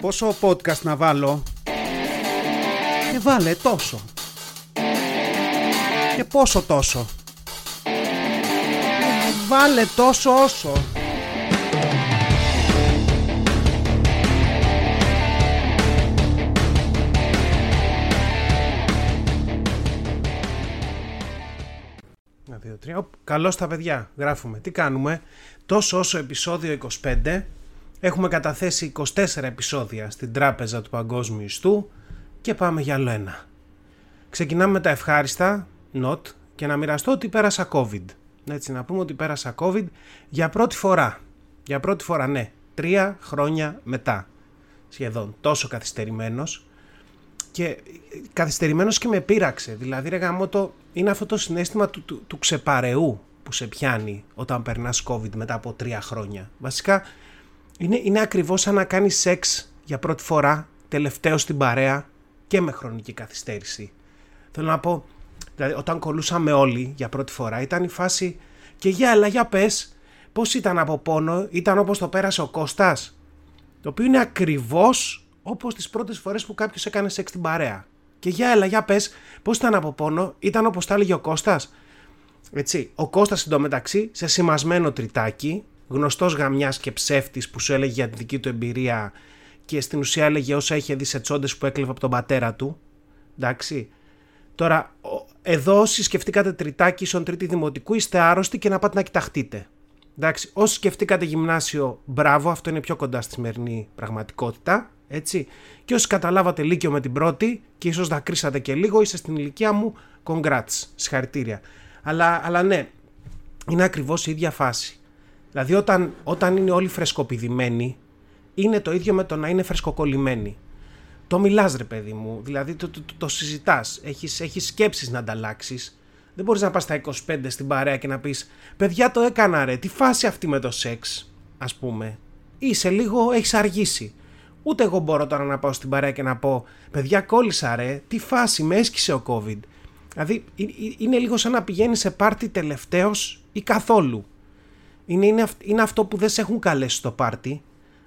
Πόσο podcast να βάλω; Και βάλε τόσο Και πόσο τόσο Βάλε τόσο όσο Ένα, δύο, τρία. Οπ, Καλώς τα παιδιά, γράφουμε. Τι κάνουμε; Τόσο όσο επεισόδιο 25 Έχουμε καταθέσει 24 επεισόδια στην τράπεζα του Παγκόσμιου Ιστού και πάμε για άλλο ένα. Ξεκινάμε με τα ευχάριστα, not, και να μοιραστώ ότι πέρασα COVID. Έτσι, να πούμε ότι πέρασα COVID για πρώτη φορά. Για πρώτη φορά, ναι. Τρία χρόνια μετά. Σχεδόν. Τόσο καθυστερημένος. Και καθυστερημένος και με πείραξε. Δηλαδή, ρε γαμώτο, είναι αυτό το συνέστημα του, του, του ξεπαρεού που σε πιάνει όταν περνάς COVID μετά από τρία χρόνια. Βασικά, είναι, είναι ακριβώς σαν να κάνεις σεξ για πρώτη φορά, τελευταίο στην παρέα και με χρονική καθυστέρηση. Θέλω να πω, δηλαδή όταν κολούσαμε όλοι για πρώτη φορά ήταν η φάση και για έλα για πες πώς ήταν από πόνο, ήταν όπως το πέρασε ο Κώστας. Το οποίο είναι ακριβώς όπως τις πρώτες φορές που κάποιος έκανε σεξ στην παρέα. Και για έλα για πες πώς ήταν από πόνο, ήταν όπως τα έλεγε ο Κώστας. Έτσι, ο Κώστας εντωμεταξύ σε σημασμένο τριτάκι, γνωστός γαμιάς και ψεύτης που σου έλεγε για τη δική του εμπειρία και στην ουσία έλεγε όσα είχε δει σε τσόντες που έκλεβε από τον πατέρα του. Εντάξει. Τώρα, εδώ όσοι σκεφτήκατε τριτάκι, ίσον τρίτη δημοτικού, είστε άρρωστοι και να πάτε να κοιταχτείτε. Εντάξει, όσοι σκεφτήκατε γυμνάσιο, μπράβο, αυτό είναι πιο κοντά στη σημερινή πραγματικότητα. Έτσι. Και όσοι καταλάβατε λύκειο με την πρώτη και ίσως δακρύσατε και λίγο, είστε στην ηλικία μου, congrats, συγχαρητήρια. Αλλά, αλλά ναι, είναι ακριβώς η ίδια φάση. Δηλαδή όταν, όταν είναι όλοι φρεσκοπηδημένοι, είναι το ίδιο με το να είναι φρεσκοκολλημένοι. Το μιλάς ρε παιδί μου, δηλαδή το, το, το, το συζητάς, έχεις, έχεις σκέψεις να ανταλλάξεις. Δεν μπορείς να πας στα 25 στην παρέα και να πεις «Παιδιά το έκανα ρε, τι φάση αυτή με το σεξ» ας πούμε. Είσαι λίγο, έχεις αργήσει. Ούτε εγώ μπορώ τώρα να πάω στην παρέα και να πω «Παιδιά κόλλησα ρε, τι φάση, με έσκησε ο COVID». Δηλαδή είναι λίγο σαν να πηγαίνεις σε πάρτι τελευταίος ή καθόλου είναι, είναι, είναι αυτό που δεν σε έχουν καλέσει στο πάρτι,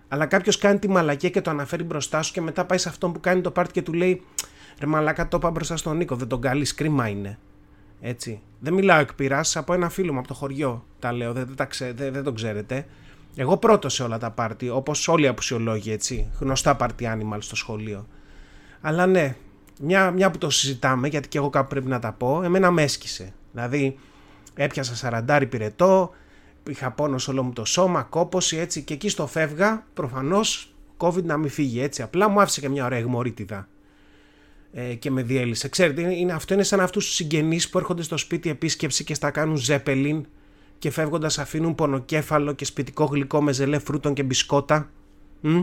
αλλά κάποιος κάνει τη μαλακία και το αναφέρει μπροστά σου και μετά πάει σε αυτόν που κάνει το πάρτι και του λέει Ρε μαλάκα το είπα μπροστά στον Νίκο, δεν τον καλείς, κρίμα είναι. Έτσι. Δεν μιλάω εκ πειράς, από ένα φίλο μου από το χωριό τα λέω, δεν, δεν, ξέ, δεν, δεν τον ξέρετε. Εγώ πρώτο σε όλα τα πάρτι, όπως όλοι οι απουσιολόγοι, έτσι. Γνωστά πάρτι animal στο σχολείο. Αλλά ναι, μια, μια που το συζητάμε, γιατί και εγώ κάπου πρέπει να τα πω, εμένα με έσκησε. Δηλαδή, έπιασα σαραντάρι πυρετό, είχα πόνο σε όλο μου το σώμα, κόποση έτσι και εκεί στο φεύγα προφανώς COVID να μην φύγει έτσι απλά μου άφησε και μια ωραία γμωρίτιδα ε, και με διέλυσε. Ξέρετε είναι, είναι, αυτό είναι σαν αυτούς τους συγγενείς που έρχονται στο σπίτι επίσκεψη και στα κάνουν ζέπελιν και φεύγοντας αφήνουν πονοκέφαλο και σπιτικό γλυκό με ζελέ φρούτων και μπισκότα μ;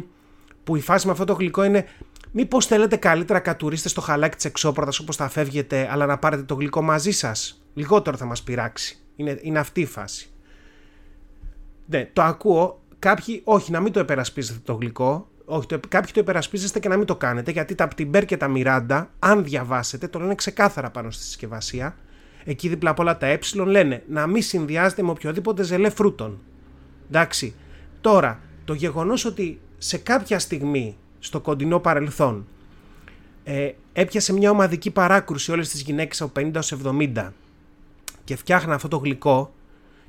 που η φάση με αυτό το γλυκό είναι Μήπως θέλετε καλύτερα κατουρίστε στο χαλάκι της εξώπορτας όπως θα φεύγετε, αλλά να πάρετε το γλυκό μαζί σας. Λιγότερο θα μας πειράξει. Είναι, είναι αυτή η φάση. Ναι, το ακούω. Κάποιοι, όχι, να μην το υπερασπίζετε το γλυκό. Όχι, το, κάποιοι το υπερασπίζεστε και να μην το κάνετε, γιατί τα Πτυμπέρ και τα Μιράντα, αν διαβάσετε, το λένε ξεκάθαρα πάνω στη συσκευασία. Εκεί δίπλα από όλα τα ε λένε να μην συνδυάζεται με οποιοδήποτε ζελέ φρούτων. Εντάξει. Τώρα, το γεγονός ότι σε κάποια στιγμή στο κοντινό παρελθόν ε, έπιασε μια ομαδική παράκρουση όλες τις γυναίκες από 50 έως 70 και φτιάχνα αυτό το γλυκό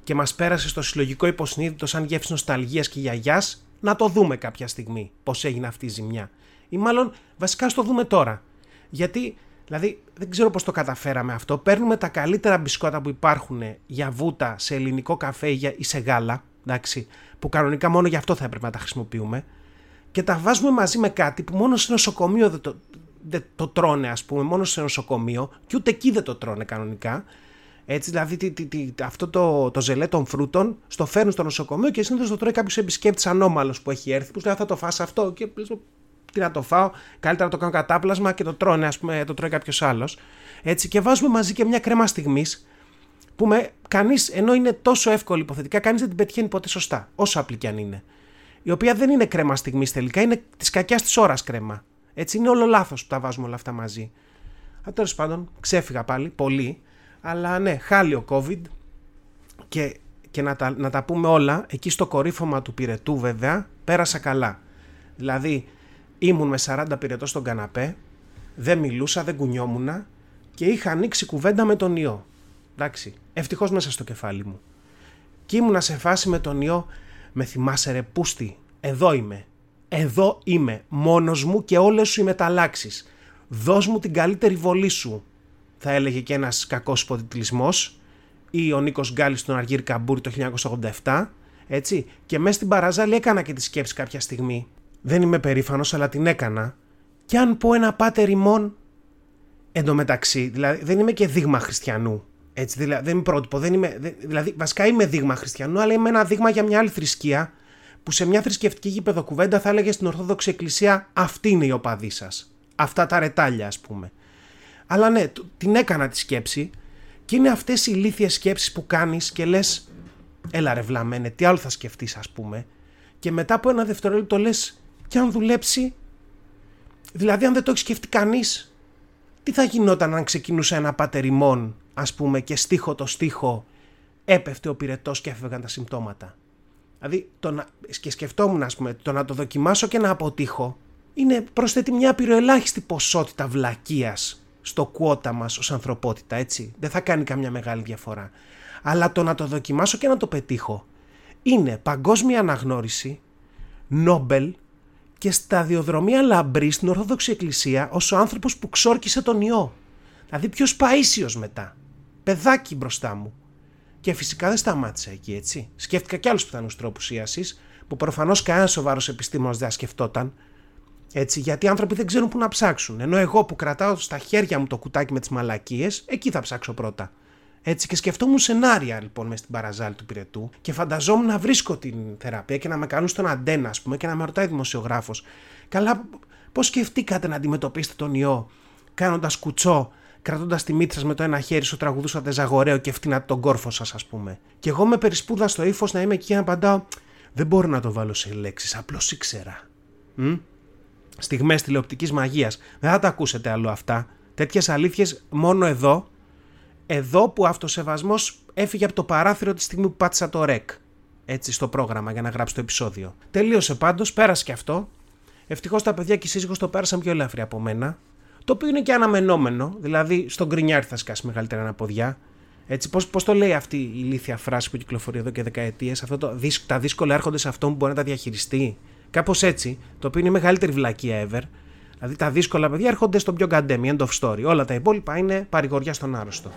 και μας πέρασε στο συλλογικό υποσυνείδητο σαν γεύση νοσταλγίας και γιαγιάς, να το δούμε κάποια στιγμή πώς έγινε αυτή η ζημιά. Ή μάλλον βασικά στο δούμε τώρα. Γιατί, δηλαδή, δεν ξέρω πώς το καταφέραμε αυτό. Παίρνουμε τα καλύτερα μπισκότα που υπάρχουν για βούτα σε ελληνικό καφέ ή σε γάλα, εντάξει, που κανονικά μόνο γι' αυτό θα έπρεπε να τα χρησιμοποιούμε, και τα βάζουμε μαζί με κάτι που μόνο σε νοσοκομείο δεν το, δεν το τρώνε, ας πούμε, μόνο σε νοσοκομείο, και ούτε εκεί δεν το τρώνε κανονικά. Έτσι, δηλαδή τι, τι, τι, αυτό το, το ζελέ των φρούτων στο φέρνουν στο νοσοκομείο και συνήθως το τρώει κάποιος επισκέπτης ανώμαλος που έχει έρθει. Που λέει θα το φας αυτό και τι να το φάω, καλύτερα να το κάνω κατάπλασμα και το τρώνε, ας πούμε, το τρώει κάποιος άλλος. Έτσι, και βάζουμε μαζί και μια κρέμα στιγμής που με κανείς, ενώ είναι τόσο εύκολη υποθετικά, κανείς δεν την πετυχαίνει ποτέ σωστά, όσο απλή κι αν είναι. Η οποία δεν είναι κρέμα στιγμής τελικά, είναι της κακιάς της ώρας κρέμα. Έτσι, είναι όλο λάθος που τα βάζουμε όλα αυτά μαζί. Τέλος πάντων, ξέφυγα πάλι, πολύ. Αλλά ναι, χάλιο COVID και, και να, τα, να τα πούμε όλα, εκεί στο κορύφωμα του πυρετού βέβαια, πέρασα καλά. Δηλαδή, ήμουν με 40 πυρετό στον καναπέ, δεν μιλούσα, δεν κουνιόμουνα και είχα ανοίξει κουβέντα με τον ιό. Εντάξει, ευτυχώς μέσα στο κεφάλι μου. Και ήμουνα σε φάση με τον ιό, με θυμάσαι ρε πούστη, εδώ είμαι. Εδώ είμαι, μόνος μου και όλες σου οι μεταλλάξεις. Δώσ' μου την καλύτερη βολή σου, θα έλεγε και ένας κακός υποτιτλισμός ή ο Νίκος Γκάλης στον Αργύρ Καμπούρη το 1987, έτσι, και μέσα στην παραζάλη έκανα και τη σκέψη κάποια στιγμή. Δεν είμαι περήφανος, αλλά την έκανα. Και αν πω ένα πάτερ ημών, εντωμεταξύ, δηλαδή δεν είμαι και δείγμα χριστιανού. Έτσι, δηλαδή, δεν είμαι πρότυπο, δεν είμαι, δηλαδή βασικά είμαι δείγμα χριστιανού, αλλά είμαι ένα δείγμα για μια άλλη θρησκεία, που σε μια θρησκευτική γήπεδο κουβέντα θα έλεγε στην Ορθόδοξη Εκκλησία αυτή είναι η οπαδή σας. Αυτά τα ρετάλια ας πούμε. Αλλά ναι, την έκανα τη σκέψη και είναι αυτές οι ηλίθιες σκέψεις που κάνεις και λες έλα ρε βλαμένε, τι άλλο θα σκεφτείς ας πούμε και μετά από ένα δευτερόλεπτο λες και αν δουλέψει δηλαδή αν δεν το έχει σκεφτεί κανείς τι θα γινόταν αν ξεκινούσε ένα πατεριμόν ας πούμε και στίχο το στίχο έπεφτε ο πυρετός και έφευγαν τα συμπτώματα. Δηλαδή το να, και σκεφτόμουν ας πούμε το να το δοκιμάσω και να αποτύχω είναι προσθέτει μια πυροελάχιστη ποσότητα βλακείας στο κουότα μας ως ανθρωπότητα, έτσι. Δεν θα κάνει καμιά μεγάλη διαφορά. Αλλά το να το δοκιμάσω και να το πετύχω είναι παγκόσμια αναγνώριση, Νόμπελ και σταδιοδρομία λαμπρή στην Ορθόδοξη Εκκλησία ως ο άνθρωπος που ξόρκισε τον ιό. Δηλαδή πιο παΐσιος μετά; Παιδάκι μπροστά μου. Και φυσικά δεν σταμάτησα εκεί, έτσι. Σκέφτηκα και άλλους πιθανούς τρόπους ίασης, που προφανώς κανένας σοβαρός επιστήμονας δεν σκεφτόταν, έτσι, γιατί οι άνθρωποι δεν ξέρουν πού να ψάξουν. Ενώ εγώ που κρατάω στα χέρια μου το κουτάκι με τις μαλακίες, εκεί θα ψάξω πρώτα. Έτσι και σκεφτόμουν σενάρια λοιπόν μες στην παραζάλη του πυρετού και φανταζόμουν να βρίσκω την θεραπεία και να με κάνουν στον αντένα, ας πούμε, και να με ρωτάει δημοσιογράφος. Καλά, πώς σκεφτήκατε να αντιμετωπίσετε τον ιό κάνοντας κουτσό, κρατώντας τη μύτη σας με το ένα χέρι σου, τραγουδούσατε ζαγορέο και φτύνατε τον κόρφο σας, ας πούμε. Και εγώ με περισπούδα στο ύφος να είμαι εκεί και να απαντάω. Δεν μπορώ να το βάλω σε λέξεις, απλώς ήξερα. Μ; Στιγμές τηλεοπτικής μαγείας. Δεν θα τα ακούσετε άλλο αυτά. Τέτοιες αλήθειες μόνο εδώ. Εδώ που αυτοσεβασμός έφυγε από το παράθυρο τη στιγμή που πάτησα το ρεκ. Έτσι στο πρόγραμμα για να γράψει το επεισόδιο. Τελείωσε πάντως, πέρασε και αυτό. Ευτυχώς τα παιδιά και η σύζυγος το πέρασαν πιο ελεύθερη από μένα. Το οποίο είναι και αναμενόμενο. Δηλαδή στον γκρινιάρι θα σκάσει μεγαλύτερα αναποδιά. Έτσι, πώς, πώς το λέει αυτή η ηλίθια φράση που κυκλοφορεί εδώ και δεκαετίες, αυτό το, τα δύσκολα έρχονται σε αυτόν που μπορεί να τα διαχειριστεί. Κάπως έτσι, το οποίο είναι η μεγαλύτερη βλακία ever. Δηλαδή τα δύσκολα παιδιά έρχονται στο πιο γκαντέμι, end of story. Όλα τα υπόλοιπα είναι παρηγοριά στον άρρωστο.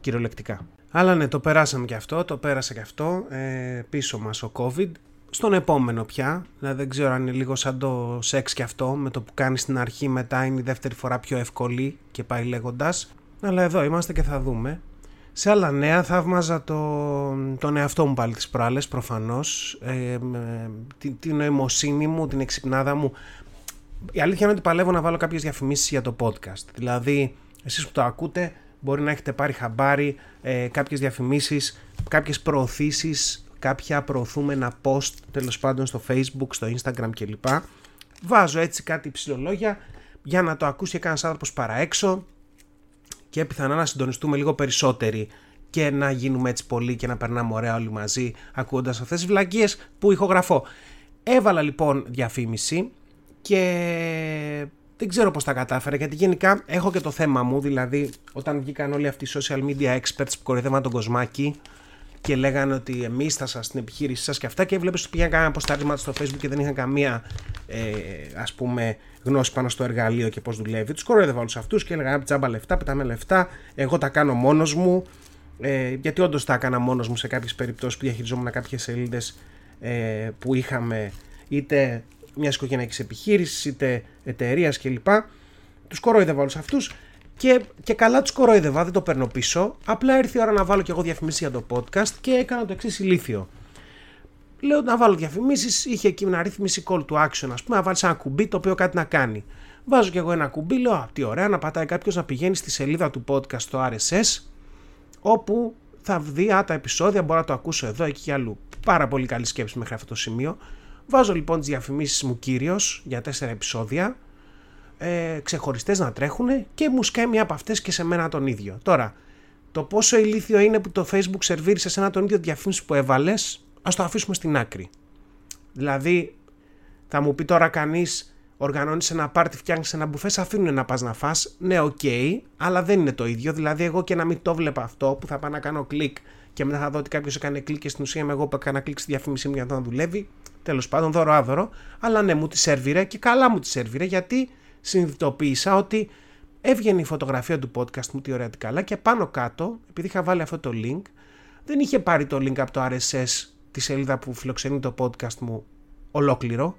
Κυριολεκτικά. Αλλά ναι, το περάσαμε και αυτό, το πέρασε και αυτό. Ε, πίσω μας ο COVID. Στον επόμενο πια, δηλαδή δεν ξέρω αν είναι λίγο σαν το σεξ και αυτό, με το που κάνει στην αρχή μετά είναι η δεύτερη φορά πιο εύκολη και πάει λέγοντας. Αλλά εδώ είμαστε και θα δούμε. Σε άλλα νέα θαύμαζα το, τον εαυτό μου πάλι τις προάλλες προφανώς, ε, την, την νοημοσύνη μου, την εξυπνάδα μου. Η αλήθεια είναι ότι παλεύω να βάλω κάποιες διαφημίσεις για το podcast. Δηλαδή, εσείς που το ακούτε μπορεί να έχετε πάρει χαμπάρι, ε, κάποιες διαφημίσεις, κάποιες προωθήσεις, κάποια προωθούμενα post τέλος πάντων στο facebook, στο instagram κλπ. Βάζω έτσι κάτι ψηλολόγια για να το ακούσει κανένας άνθρωπος παρά έξω και πιθανά να συντονιστούμε λίγο περισσότεροι και να γίνουμε έτσι πολύ και να περνάμε ωραία όλοι μαζί ακούγοντας αυτές τις βλακίες που ηχογραφώ. Έβαλα λοιπόν διαφήμιση και δεν ξέρω πώς τα κατάφερα γιατί γενικά έχω και το θέμα μου δηλαδή όταν βγήκαν όλοι αυτοί οι social media experts που κορυδεύαν τον κοσμάκι και λέγανε ότι εμείς θα σας την επιχείρησή σας και αυτά. Και βλέπεις ότι πήγαν κάνα αποστάρτημα στο Facebook και δεν είχαν καμία ε, ας πούμε γνώση πάνω στο εργαλείο και πώς δουλεύει. Τους κοροϊδεύα όλους αυτούς και έλεγαν τζάμπα λεφτά, πετάμε λεφτά. Εγώ τα κάνω μόνος μου. Ε, γιατί όντως τα έκανα μόνος μου σε κάποιες περιπτώσεις που διαχειριζόμουν κάποιες σελίδες ε, που είχαμε είτε μιας οικογενειακής επιχείρησης είτε εταιρείας κλπ. Τους κοροϊδεύα όλους αυτούς και, και καλά τους κορόιδευα, δεν το παίρνω πίσω. Απλά ήρθε η ώρα να βάλω και εγώ διαφημίσεις για το podcast και έκανα το εξής ηλίθιο. Λέω να βάλω διαφημίσεις, είχε εκεί μια ρύθμιση call to action, ας πούμε, να βάλεις ένα κουμπί το οποίο κάτι να κάνει. Βάζω και εγώ ένα κουμπί, λέω, Α, τι ωραία, να πατάει κάποιος να πηγαίνει στη σελίδα του podcast στο RSS, όπου θα δει, Α, τα επεισόδια μπορώ να το ακούσω εδώ, εκεί και αλλού. Πάρα πολύ καλή σκέψη μέχρι αυτό το σημείο. Βάζω λοιπόν τις διαφημίσεις μου κύριο για τέσσερα επεισόδια ε, ξεχωριστές να τρέχουν και μου σκάει μία από αυτές και σε μένα τον ίδιο. Τώρα, το πόσο ηλίθιο είναι που το Facebook σερβίρισε σε ένα τον ίδιο διαφήμιση που έβαλες, ας το αφήσουμε στην άκρη. Δηλαδή, θα μου πει τώρα κανείς, οργανώνεις ένα πάρτι, φτιάχνεις ένα μπουφέ, σε αφήνουν να πας να φά. Ναι, OK, okay, αλλά δεν είναι το ίδιο. Δηλαδή, εγώ και να μην το βλέπα αυτό που θα πάω να κάνω κλικ και μετά θα δω ότι κάποιος έκανε κλικ και στην ουσία είμαι εγώ που έκανα κλικ στη διαφήμιση μου για να δουλεύει. Τέλος πάντων, δώρο άδωρο. Αλλά ναι, μου τη σερβιρέ και καλά μου τη σερβιρέ γιατί συνειδητοποίησα ότι έβγαινε η φωτογραφία του podcast μου, τι ωραία τι καλά, και πάνω κάτω, επειδή είχα βάλει αυτό το link, δεν είχε πάρει το link από το RSS τη σελίδα που φιλοξενεί το podcast μου ολόκληρο,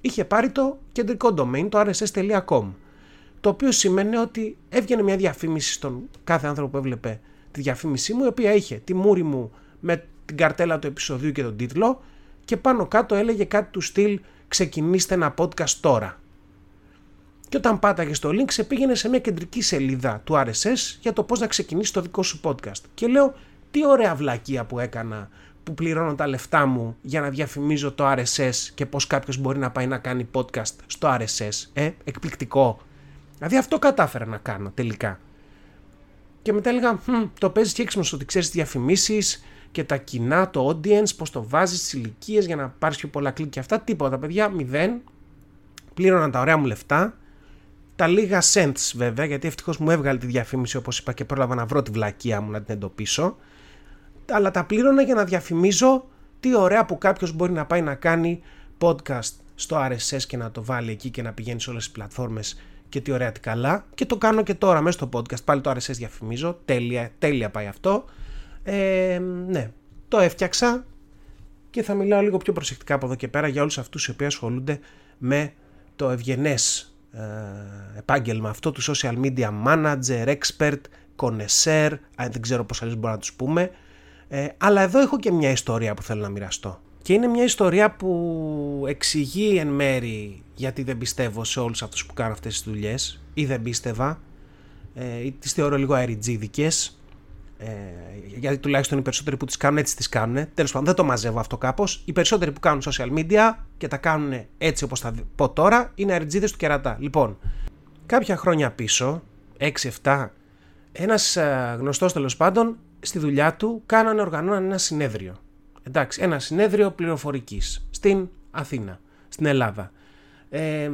είχε πάρει το κεντρικό domain, το rss.com. Το οποίο σημαίνει ότι έβγαινε μια διαφήμιση στον κάθε άνθρωπο που έβλεπε τη διαφήμισή μου, η οποία είχε τη μούρη μου με την καρτέλα του επεισοδίου και τον τίτλο και πάνω κάτω έλεγε κάτι του στυλ ξεκινήστε ένα podcast τώρα. Και όταν πάταγες στο link σε πήγαινε σε μια κεντρική σελίδα του RSS για το πώς να ξεκινήσεις το δικό σου podcast. Και λέω τι ωραία βλακεία που έκανα που πληρώνω τα λεφτά μου για να διαφημίζω το RSS και πώς κάποιος μπορεί να πάει να κάνει podcast στο RSS. Ε, εκπληκτικό. Δηλαδή αυτό κατάφερα να κάνω τελικά. Και μετά έλεγα, το παίζεις και έξυπνος ότι ξέρεις διαφημίσεις και τα κοινά, το audience, πώς το βάζεις, τις ηλικίες για να πάρεις πιο πολλά κλικ και αυτά. Τίποτα, παιδιά, μηδέν. Πλήρωνα τα ωραία μου λεφτά. Τα λίγα cents βέβαια, γιατί ευτυχώς μου έβγαλε τη διαφήμιση όπως είπα και πρόλαβα να βρω τη βλακεία μου να την εντοπίσω. Αλλά τα πλήρωνα για να διαφημίζω τι ωραία που κάποιος μπορεί να πάει να κάνει podcast στο RSS και να το βάλει εκεί και να πηγαίνει σε όλες τις πλατφόρμες και τι ωραία τι καλά. Και το κάνω και τώρα μέσα στο podcast. Πάλι το RSS διαφημίζω. Τέλεια, τέλεια πάει αυτό. Ε, ναι, το έφτιαξα και θα μιλάω λίγο πιο προσεκτικά από εδώ και πέρα για όλους αυτούς οι οποίοι ασχολούνται με το ευγενές ε, επάγγελμα αυτό του social media manager, expert, connoisseur, δεν ξέρω πώς αλλιώς μπορούμε να τους πούμε. Ε, αλλά εδώ έχω και μια ιστορία που θέλω να μοιραστώ. Και είναι μια ιστορία που εξηγεί εν μέρη γιατί δεν πιστεύω σε όλους αυτούς που κάνουν αυτές τις δουλειές ή δεν πίστευα. Ε, ή τις θεωρώ λίγο αεριτζίδικες. ε, γιατί τουλάχιστον οι περισσότεροι που τις κάνουν έτσι τις κάνουν τέλος πάντων δεν το μαζεύω αυτό κάπως. Οι περισσότεροι που κάνουν social media και τα κάνουν έτσι όπως θα πω τώρα είναι αεριτζίδες του κερατά. Λοιπόν κάποια χρόνια πίσω 6-7 ένας ε, γνωστός τέλος πάντων στη δουλειά του κάνανε οργανώναν ένα συνέδριο. Εντάξει ένα συνέδριο πληροφορικής στην Αθήνα στην Ελλάδα. Ε,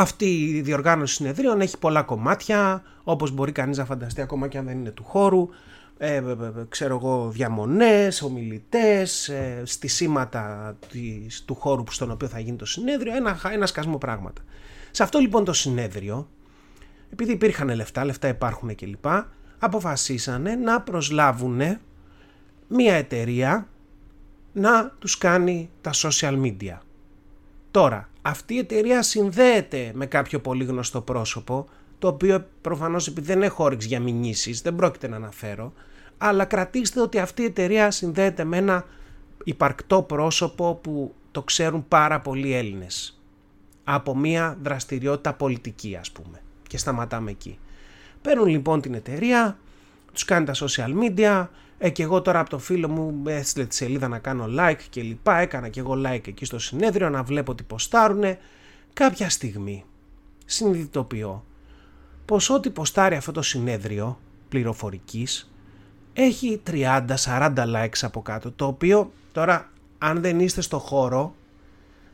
αυτή η διοργάνωση συνεδρίων έχει πολλά κομμάτια, όπως μπορεί κανείς να φανταστεί ακόμα και αν δεν είναι του χώρου, ε, ε, ε ξέρω εγώ, διαμονές, ομιλητές, ε, στισίματα της, του χώρου στον οποίο θα γίνει το συνέδριο, ένα, ένα σκασμό πράγματα. Σε αυτό λοιπόν το συνέδριο, επειδή υπήρχαν λεφτά, λεφτά υπάρχουν κλπ, αποφασίσανε να προσλάβουν μία εταιρεία να τους κάνει τα social media. Τώρα, αυτή η εταιρεία συνδέεται με κάποιο πολύ γνωστό πρόσωπο, το οποίο προφανώς επειδή δεν έχω όρεξη για μηνύσεις, δεν πρόκειται να αναφέρω, αλλά κρατήστε ότι αυτή η εταιρεία συνδέεται με ένα υπαρκτό πρόσωπο που το ξέρουν πάρα πολλοί Έλληνες. Από μια δραστηριότητα πολιτική ας πούμε. Και σταματάμε εκεί. Παίρνουν λοιπόν την εταιρεία, τους κάνει τα social media, ε, και εγώ τώρα από το φίλο μου έστειλε τη σελίδα να κάνω like και λοιπά. Έκανα και εγώ like εκεί στο συνέδριο να βλέπω τι ποστάρουνε. Κάποια στιγμή συνειδητοποιώ πως ό,τι ποστάρει αυτό το συνέδριο πληροφορικής έχει 30-40 likes από κάτω. Το οποίο τώρα αν δεν είστε στο χώρο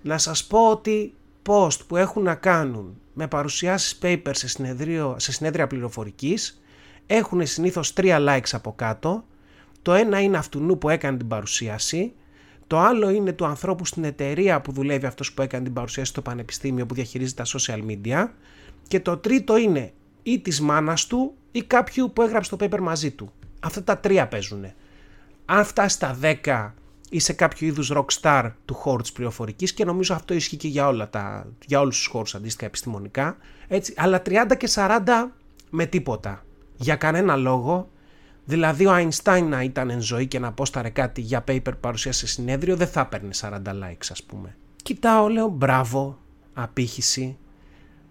να σας πω ότι post που έχουν να κάνουν με παρουσιάσεις paper σε, συνεδρίο, σε συνέδρια πληροφορικής έχουν συνήθως 3 likes από κάτω το ένα είναι αυτού που έκανε την παρουσίαση, το άλλο είναι του ανθρώπου στην εταιρεία που δουλεύει αυτός που έκανε την παρουσίαση στο πανεπιστήμιο που διαχειρίζει τα social media και το τρίτο είναι ή της μάνας του ή κάποιου που έγραψε το paper μαζί του. Αυτά τα τρία παίζουν. Αν φτάσει στα 10 είσαι κάποιο είδους rockstar του χώρου της πληροφορικής και νομίζω αυτό ισχύει και για, όλα τα, για όλους τους χώρους αντίστοιχα επιστημονικά. Έτσι, αλλά 30 και 40 με τίποτα. Για κανένα λόγο Δηλαδή ο Einstein να ήταν εν ζωή και να απόσταρε κάτι για paper παρουσία σε συνέδριο δεν θα έπαιρνε 40 likes ας πούμε. Κοιτάω, λέω μπράβο, απήχηση.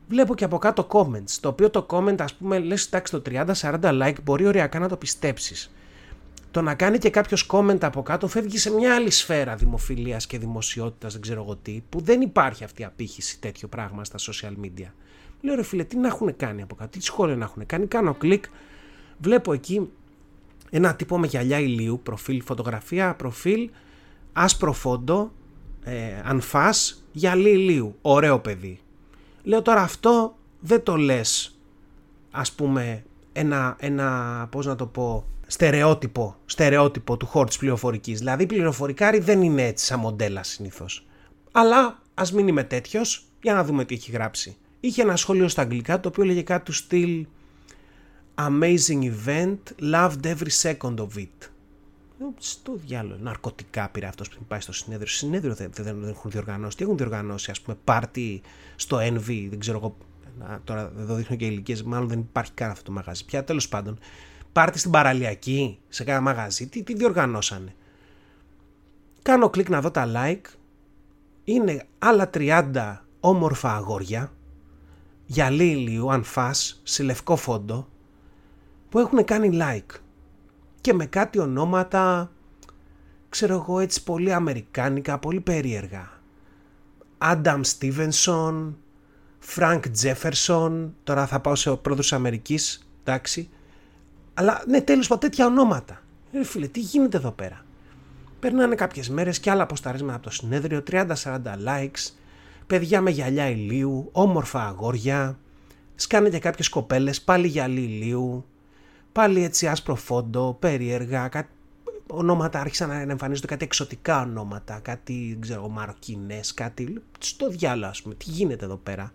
Βλέπω και από κάτω comments, το οποίο το comment ας πούμε λες εντάξει το 30-40 like μπορεί ωριακά να το πιστέψεις. Το να κάνει και κάποιος comment από κάτω φεύγει σε μια άλλη σφαίρα δημοφιλίας και δημοσιότητας, δεν ξέρω εγώ τι, που δεν υπάρχει αυτή η απήχηση τέτοιο πράγμα στα social media. Λέω ρε φίλε, τι να έχουν κάνει από κάτω, τι σχόλια να έχουν κάνει. Κάνω κλικ, βλέπω εκεί ένα τύπο με γυαλιά ηλίου, προφίλ, φωτογραφία, προφίλ, άσπρο φόντο, ε, ανφάς, γυαλί ηλίου. Ωραίο παιδί. Λέω τώρα αυτό δεν το λες ας πούμε ένα, ένα πώς να το πω στερεότυπο, στερεότυπο του χώρου της πληροφορικής. Δηλαδή πληροφορικάρι δεν είναι έτσι σαν μοντέλα συνήθως. Αλλά ας μην είμαι τέτοιος για να δούμε τι έχει γράψει. Είχε ένα σχόλιο στα αγγλικά το οποίο λέγε κάτι του στυλ Amazing event, loved every second of it. Ε, στο διάλογο, ναρκωτικά πήρε αυτός που πάει στο συνέδριο. Στο συνέδριο δεν, δεν, δεν έχουν διοργανώσει. Τι έχουν διοργανώσει, ας πούμε, πάρτι στο Envy, δεν ξέρω εγώ. Τώρα εδώ δείχνω και ηλικίες, μάλλον δεν υπάρχει καν αυτό το μαγαζί πια. Τέλος πάντων, πάρτι στην παραλιακή, σε κάνα μαγαζί. Τι, τι διοργανώσανε. Κάνω κλικ να δω τα like. Είναι άλλα 30 όμορφα αγόρια, γυαλί ηλίου, αν φας, σε λευκό φόντο, που έχουν κάνει like και με κάτι ονόματα, ξέρω εγώ έτσι πολύ αμερικάνικα, πολύ περίεργα. Άνταμ Στίβενσον, Φρανκ Τζέφερσον, τώρα θα πάω σε πρόεδρος Αμερικής, εντάξει. Αλλά ναι, τέλος πάντων τέτοια ονόματα. Ε, φίλε, τι γίνεται εδώ πέρα; Περνάνε κάποιες μέρες και άλλα ποσταρίσματα από το συνέδριο, 30-40 likes, παιδιά με γυαλιά ηλίου, όμορφα αγόρια, σκάνε και κάποιες κοπέλες, πάλι γυαλί ηλίου, πάλι έτσι άσπρο φόντο, περίεργα, κάτι, ονόματα άρχισαν να εμφανίζονται κάτι εξωτικά ονόματα, κάτι, ξέρω, μαροκινές, κάτι, στο διάλογο ας πούμε, τι γίνεται εδώ πέρα.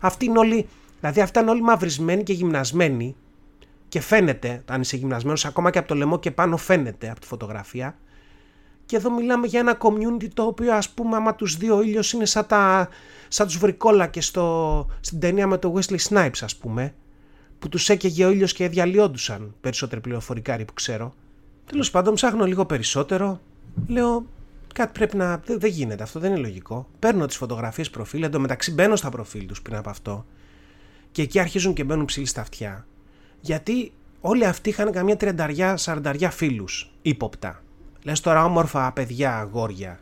Αυτοί είναι όλοι, δηλαδή αυτά είναι όλοι μαυρισμένοι και γυμνασμένοι και φαίνεται, αν είσαι γυμνασμένος, ακόμα και από το λαιμό και πάνω φαίνεται από τη φωτογραφία. Και εδώ μιλάμε για ένα community το οποίο ας πούμε άμα τους δει ο ήλιος είναι σαν, τα, σαν τους βρικόλακες στο, στην ταινία με το Wesley Snipes ας πούμε που τους έκαιγε ο ήλιος και διαλυόντουσαν περισσότερο πληροφορικάρι που ξέρω. Τέλος πάντων, ψάχνω λίγο περισσότερο. Λέω, κάτι πρέπει να. Δεν, γίνεται αυτό, δεν είναι λογικό. Παίρνω τις φωτογραφίες προφίλ, εντωμεταξύ μπαίνω στα προφίλ τους πριν από αυτό. Και εκεί αρχίζουν και μπαίνουν ψηλή στα αυτιά. Γιατί όλοι αυτοί είχαν καμιά τριανταριά, σαρανταριά φίλους ύποπτα. Λες τώρα όμορφα παιδιά, αγόρια.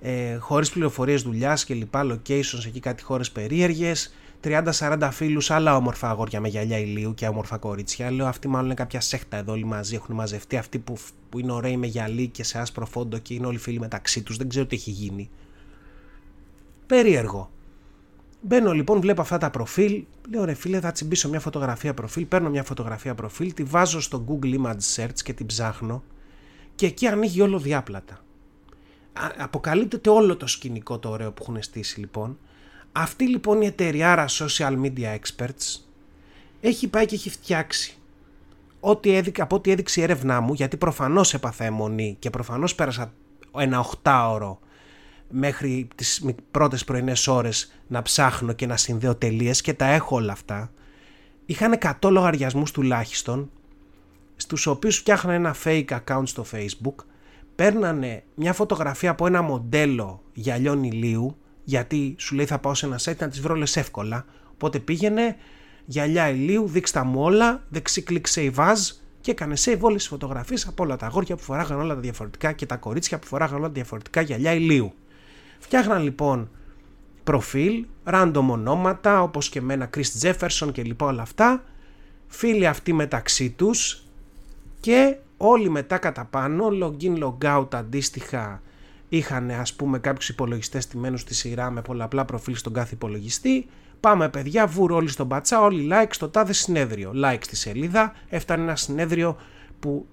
Ε, Χωρίς πληροφορίες δουλειάς και λοιπά, locations εκεί κάτι χώρες περίεργες 30-40 φίλους, άλλα όμορφα αγόρια με γυαλιά ηλίου και όμορφα κορίτσια. Λέω αυτοί μάλλον είναι κάποια σέχτα εδώ όλοι μαζί. Έχουν μαζευτεί αυτοί που, που είναι ωραίοι με γυαλί και σε άσπρο φόντο και είναι όλοι φίλοι μεταξύ τους. Δεν ξέρω τι έχει γίνει. Περίεργο. Μπαίνω λοιπόν, βλέπω αυτά τα προφίλ. Λέω ρε φίλε, θα τσιμπήσω μια φωτογραφία προφίλ. Παίρνω μια φωτογραφία προφίλ, τη βάζω στο Google Image Search και την ψάχνω. Και εκεί ανοίγει όλο διάπλατα. Αποκαλύπτεται όλο το σκηνικό το ωραίο που έχουν στήσει λοιπόν αυτή λοιπόν η εταιριάρα social media experts έχει πάει και έχει φτιάξει ό,τι έδειξε, από ό,τι έδειξε η έρευνά μου, γιατί προφανώς έπαθα αιμονή και προφανώς πέρασα ένα οχτάωρο μέχρι τις πρώτες πρωινές ώρες να ψάχνω και να συνδέω τελείες και τα έχω όλα αυτά. Είχαν 100 λογαριασμούς τουλάχιστον, στους οποίους φτιάχνανε ένα fake account στο facebook, παίρνανε μια φωτογραφία από ένα μοντέλο γυαλιών ηλίου γιατί σου λέει θα πάω σε ένα site να τις βρω λες εύκολα. Οπότε πήγαινε, γυαλιά ηλίου, δείξτε μου όλα, δεξί κλικ save as και έκανε save όλες τις φωτογραφίες από όλα τα αγόρια που φοράγαν όλα τα διαφορετικά και τα κορίτσια που φοράγαν όλα τα διαφορετικά γυαλιά ηλίου. Φτιάχναν λοιπόν προφίλ, random ονόματα όπως και με ένα Chris Jefferson και λοιπά όλα αυτά, φίλοι αυτοί μεταξύ τους και όλοι μετά κατά πάνω, login, logout αντίστοιχα είχαν ας πούμε κάποιους υπολογιστές στημένους στη σειρά με πολλαπλά προφίλ στον κάθε υπολογιστή. Πάμε παιδιά, βουρ όλοι στον πατσά, όλοι like στο τάδε συνέδριο. Like στη σελίδα, έφτανε ένα συνέδριο που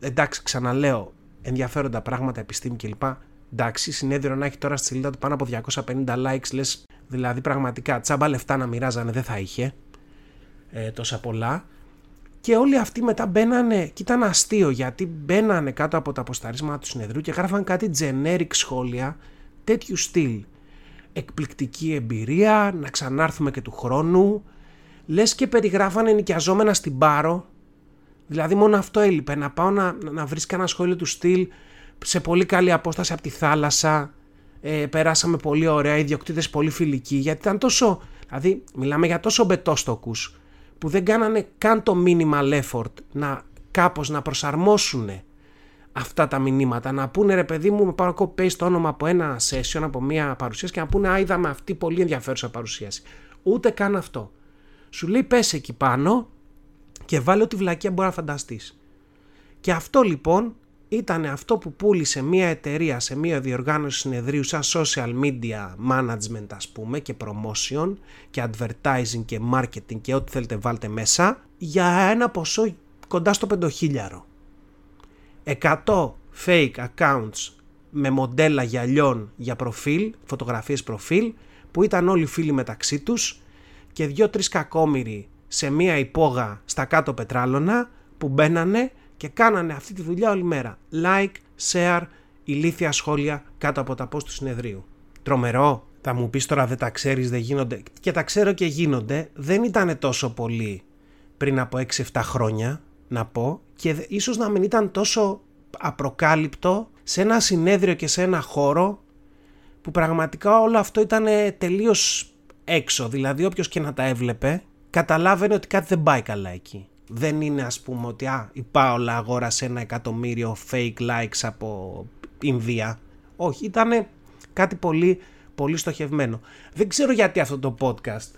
εντάξει ξαναλέω ενδιαφέροντα πράγματα, επιστήμη κλπ. Εντάξει, συνέδριο να έχει τώρα στη σελίδα του πάνω από 250 likes, λες δηλαδή πραγματικά τσάμπα λεφτά να μοιράζανε δεν θα είχε ε, τόσα πολλά. Και όλοι αυτοί μετά μπαίνανε, και ήταν αστείο γιατί μπαίνανε κάτω από τα αποσταρίσματα του συνεδρίου και γράφαν κάτι generic σχόλια τέτοιου στυλ. Εκπληκτική εμπειρία, να ξανάρθουμε και του χρόνου. Λες και περιγράφανε νοικιαζόμενα στην Πάρο. Δηλαδή μόνο αυτό έλειπε, να πάω να, να βρεις κανένα σχόλιο του στυλ σε πολύ καλή απόσταση από τη θάλασσα. Ε, περάσαμε πολύ ωραία, οι ιδιοκτήτες πολύ φιλικοί γιατί ήταν τόσο, δηλαδή μιλάμε για τόσο μπετόστοκους που δεν κάνανε καν το minimal effort να κάπως να προσαρμόσουν αυτά τα μηνύματα, να πούνε ρε παιδί μου με πάρω copy το όνομα από ένα session, από μια παρουσίαση και να πούνε α είδαμε αυτή πολύ ενδιαφέρουσα παρουσίαση. Ούτε καν αυτό. Σου λέει πες εκεί πάνω και βάλε ό,τι βλακία μπορεί να φανταστείς. Και αυτό λοιπόν ήταν αυτό που πούλησε μια εταιρεία σε μια διοργάνωση συνεδρίου σαν social media management ας πούμε και promotion και advertising και marketing και ό,τι θέλετε βάλτε μέσα για ένα ποσό κοντά στο πεντοχίλιαρο. 100 fake accounts με μοντέλα γυαλιών για προφίλ, φωτογραφίες προφίλ που ήταν όλοι φίλοι μεταξύ τους και δυο-τρεις κακόμοιροι σε μία υπόγα στα κάτω πετράλωνα που μπαίνανε και κάνανε αυτή τη δουλειά όλη μέρα. Like, share, ηλίθια σχόλια κάτω από τα post του συνεδρίου. Τρομερό, θα μου πεις τώρα δεν τα ξέρεις, δεν γίνονται. Και τα ξέρω και γίνονται, δεν ήταν τόσο πολύ πριν από 6-7 χρόνια, να πω, και ίσως να μην ήταν τόσο απροκάλυπτο σε ένα συνέδριο και σε ένα χώρο που πραγματικά όλο αυτό ήταν τελείως έξω. Δηλαδή όποιος και να τα έβλεπε καταλάβαινε ότι κάτι δεν πάει καλά εκεί. Δεν είναι ας πούμε ότι α, η Πάολα αγόρασε ένα εκατομμύριο fake likes από Ινδία. Όχι, ήταν κάτι πολύ, πολύ στοχευμένο. Δεν ξέρω γιατί αυτό το podcast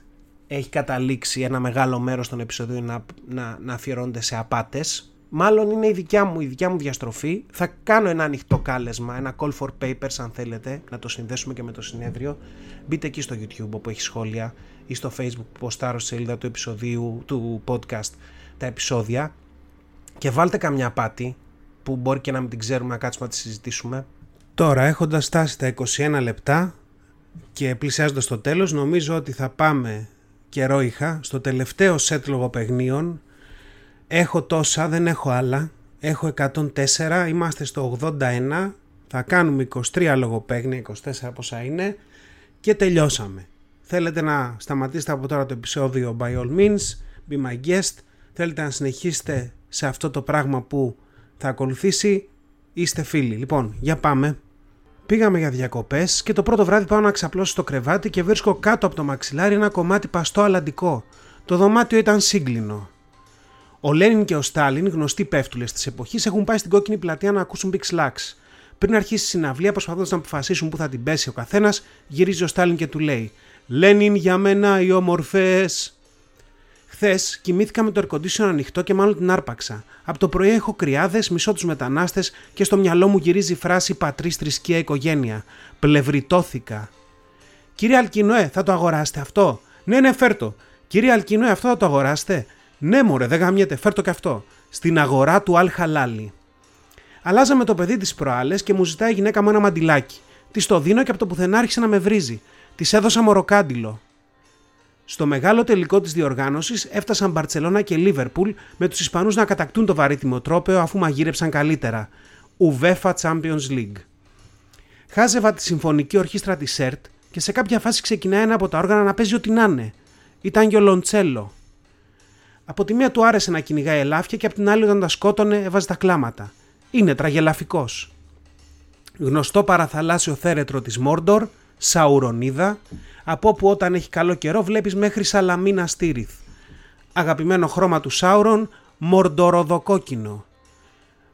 έχει καταλήξει ένα μεγάλο μέρος των επεισοδίων να, να, να αφιερώνεται σε απάτες. Μάλλον είναι η δικιά μου, η δικιά μου διαστροφή. Θα κάνω ένα ανοιχτό κάλεσμα, ένα call for papers αν θέλετε, να το συνδέσουμε και με το συνέδριο. Μπείτε εκεί στο YouTube όπου έχει σχόλια ή στο Facebook που ποστάρω σελίδα του επεισοδίου, του podcast τα επεισόδια και βάλτε καμιά πάτη που μπορεί και να μην την ξέρουμε να κάτσουμε να τη συζητήσουμε. Τώρα έχοντας φτάσει τα 21 λεπτά και πλησιάζοντας το τέλος νομίζω ότι θα πάμε καιρό είχα στο τελευταίο σετ λογοπαιγνίων. Έχω τόσα δεν έχω άλλα. Έχω 104 είμαστε στο 81 θα κάνουμε 23 λογοπαίγνια 24 πόσα είναι. Και τελειώσαμε. Θέλετε να σταματήσετε από τώρα το επεισόδιο by all means be my guest θέλετε να συνεχίσετε σε αυτό το πράγμα που θα ακολουθήσει, είστε φίλοι. Λοιπόν, για πάμε. Πήγαμε για διακοπές και το πρώτο βράδυ πάω να ξαπλώσω στο κρεβάτι και βρίσκω κάτω από το μαξιλάρι ένα κομμάτι παστό αλαντικό. Το δωμάτιο ήταν σύγκλινο. Ο Λένιν και ο Στάλιν, γνωστοί πέφτουλες της εποχής, έχουν πάει στην κόκκινη πλατεία να ακούσουν Big Slacks. Πριν αρχίσει η συναυλία, προσπαθώντας να αποφασίσουν πού θα την πέσει ο καθένας, γυρίζει ο Στάλιν και του λέει: Λένιν για μένα οι όμορφες. Χθες κοιμήθηκα με το air condition ανοιχτό και μάλλον την άρπαξα. Από το πρωί έχω κρυάδες, μισώ τους μετανάστες και στο μυαλό μου γυρίζει η φράση πατρίς, θρησκεία, οικογένεια. Πλευριτώθηκα. Κύριε Αλκινοέ, θα το αγοράσετε αυτό; Ναι, ναι, φέρτο. Κύριε Αλκινοέ, αυτό θα το αγοράσετε; Ναι, μωρέ, δεν γαμιέται, φέρτο και αυτό. Στην αγορά του Αλ Χαλάλη. Αλλάζαμε το παιδί τη προάλλες και μου ζητάει η γυναίκα μου ένα μαντιλάκι. Της το δίνω και από το πουθενά άρχισε να με βρίζει. Της έδωσα μοροκάντιλο. Στο μεγάλο τελικό της διοργάνωσης έφτασαν Μπαρσελόνα και Λίβερπουλ με τους Ισπανούς να κατακτούν το βαρύτιμο τρόπεο αφού μαγείρεψαν καλύτερα. UEFA Champions League. Χάζευα τη συμφωνική ορχήστρα της ΣΕΡΤ και σε κάποια φάση ξεκινάει ένα από τα όργανα να παίζει ό,τι να είναι. Ήταν και ο Λοντσέλο. Από τη μία του άρεσε να κυνηγάει ελάφια και από την άλλη όταν τα σκότωνε έβαζε τα κλάματα. Είναι τραγελαφικός. Γνωστό παραθαλάσσιο θέρετρο της Μόρντορ, Σαουρονίδα, από όπου όταν έχει καλό καιρό βλέπεις μέχρι σαλαμίνα στήριθ. Αγαπημένο χρώμα του Σάουρον, μορντοροδοκόκκινο.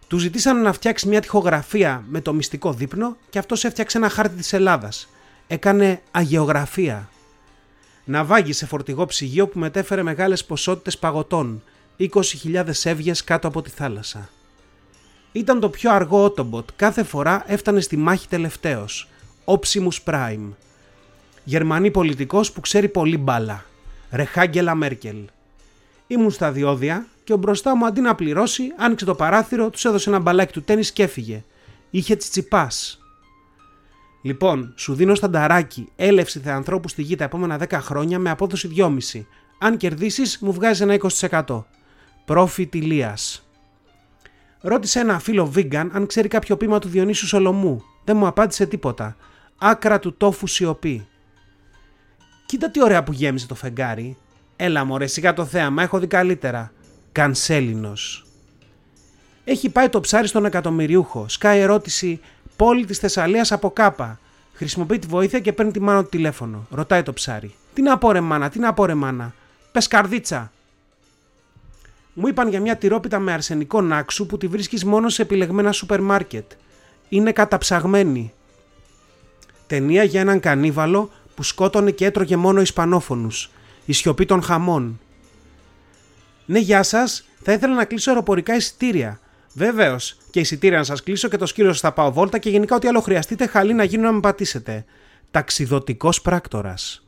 Του ζητήσαν να φτιάξει μια τυχογραφία με το μυστικό δείπνο και αυτός έφτιαξε ένα χάρτη της Ελλάδας. Έκανε αγεωγραφία. Ναυάγη σε φορτηγό ψυγείο που μετέφερε μεγάλες ποσότητες παγωτών, 20.000 έβγες κάτω από τη θάλασσα. Ήταν το πιο αργό Autobot, κάθε φορά έφτανε στη μάχη τελευταίος. Optimus Prime. Γερμανή πολιτικός που ξέρει πολύ μπάλα. Ρεχάγγελα Μέρκελ. Ήμουν στα διόδια και ο μπροστά μου αντί να πληρώσει, άνοιξε το παράθυρο, τους έδωσε ένα μπαλάκι του τέννη και έφυγε. Είχε τσιτσιπάς. Λοιπόν, σου δίνω στανταράκι, έλευση θεανθρώπου στη γη τα επόμενα 10 χρόνια με απόδοση 2,5. Αν κερδίσεις, μου βγάζει ένα 20%. Πρόφη Ηλίας. Ρώτησε ένα φίλο vegan αν ξέρει κάποιο πείμα του Διονύσου Σολομού. Δεν μου απάντησε τίποτα. Άκρα του τόφου σιωπή. Κοίτα τι ωραία που γέμισε το φεγγάρι. Έλα μωρέ, σιγά το θέαμα, έχω δει καλύτερα. Κανσέλινος. Έχει πάει το ψάρι στον εκατομμυριούχο. Σκάει ερώτηση πόλη της Θεσσαλίας από κάπα. Χρησιμοποιεί τη βοήθεια και παίρνει τη μάνα του τηλέφωνο. Ρωτάει το ψάρι. Τι να πω ρε μάνα, τι να πω ρε μάνα. Πες καρδίτσα. Μου είπαν για μια τυρόπιτα με αρσενικό νάξου που τη βρίσκεις μόνο σε επιλεγμένα σούπερ μάρκετ. Είναι καταψαγμένη. Ταινία για έναν κανίβαλο που σκότωνε και έτρωγε μόνο Ισπανόφωνους. Η σιωπή των χαμών. Ναι, γεια σας, θα ήθελα να κλείσω αεροπορικά εισιτήρια. Βεβαίως. Και εισιτήρια να σας κλείσω και το σκύλο θα πάω βόλτα και γενικά ό,τι άλλο χρειαστείτε, χαλή να γίνω να με πατήσετε. Ταξιδοτικό πράκτορας.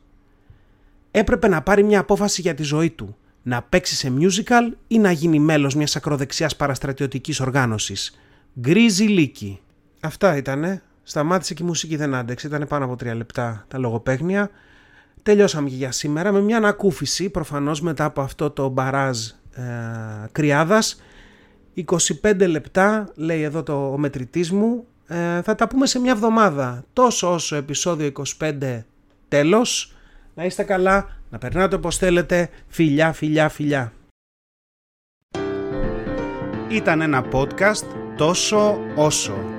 Έπρεπε να πάρει μια απόφαση για τη ζωή του. Να παίξει σε musical ή να γίνει μέλος μιας ακροδεξιάς παραστρατιωτικής οργάνωσης. Γκρίζι Λίκη. Αυτά ήτανε. Σταμάτησε και η μουσική δεν άντεξε. Ήταν πάνω από τρία λεπτά τα λογοπαίγνια. Τελειώσαμε και για σήμερα με μια ανακούφιση προφανώς μετά από αυτό το μπαράζ ε, κρυάδας. 25 λεπτά λέει εδώ το ο μετρητής μου. Ε, θα τα πούμε σε μια εβδομάδα. Τόσο όσο επεισόδιο 25 τέλος. Να είστε καλά να περνάτε όπως θέλετε. Φιλιά φιλιά φιλιά. Ήταν ένα podcast τόσο όσο